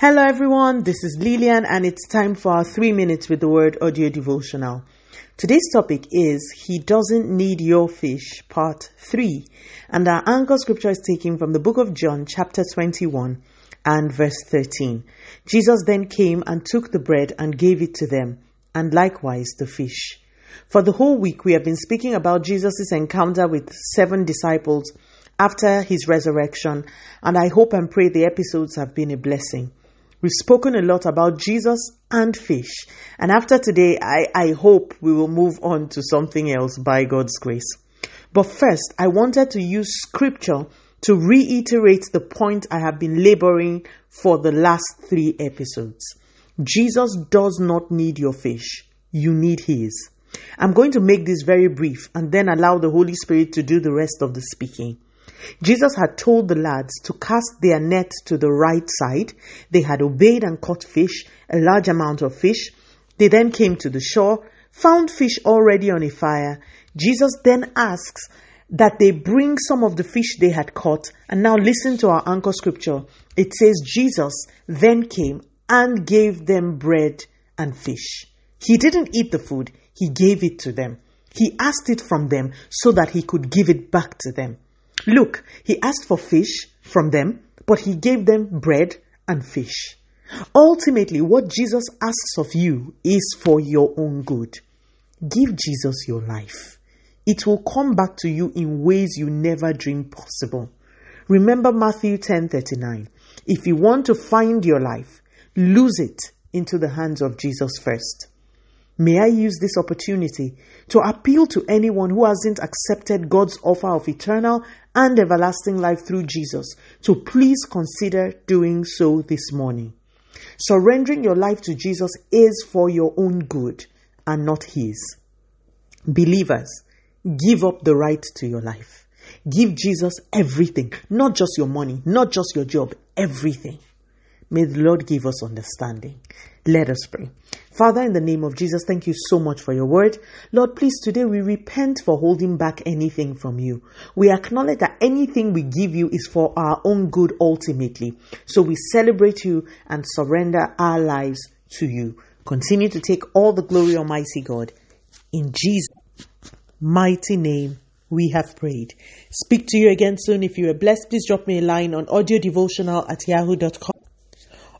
Hello, everyone. This is Lillian, and it's time for our three minutes with the word audio devotional. Today's topic is He Doesn't Need Your Fish, Part 3. And our anchor scripture is taken from the book of John, chapter 21 and verse 13. Jesus then came and took the bread and gave it to them, and likewise the fish. For the whole week, we have been speaking about Jesus' encounter with seven disciples after his resurrection, and I hope and pray the episodes have been a blessing. We've spoken a lot about Jesus and fish. And after today, I, I hope we will move on to something else by God's grace. But first, I wanted to use scripture to reiterate the point I have been laboring for the last three episodes. Jesus does not need your fish, you need his. I'm going to make this very brief and then allow the Holy Spirit to do the rest of the speaking. Jesus had told the lads to cast their net to the right side. They had obeyed and caught fish, a large amount of fish. They then came to the shore, found fish already on a fire. Jesus then asks that they bring some of the fish they had caught. And now listen to our anchor scripture. It says, Jesus then came and gave them bread and fish. He didn't eat the food, he gave it to them. He asked it from them so that he could give it back to them. Look, he asked for fish from them, but he gave them bread and fish. Ultimately, what Jesus asks of you is for your own good. Give Jesus your life. It will come back to you in ways you never dreamed possible. Remember Matthew 10:39. If you want to find your life, lose it into the hands of Jesus first. May I use this opportunity to appeal to anyone who hasn't accepted God's offer of eternal and everlasting life through Jesus to please consider doing so this morning. Surrendering your life to Jesus is for your own good and not His. Believers, give up the right to your life. Give Jesus everything, not just your money, not just your job, everything. May the Lord give us understanding. Let us pray. Father, in the name of Jesus, thank you so much for your word. Lord, please, today we repent for holding back anything from you. We acknowledge that anything we give you is for our own good ultimately. So we celebrate you and surrender our lives to you. Continue to take all the glory, Almighty God. In Jesus' mighty name, we have prayed. Speak to you again soon. If you are blessed, please drop me a line on audiodevotional at yahoo.com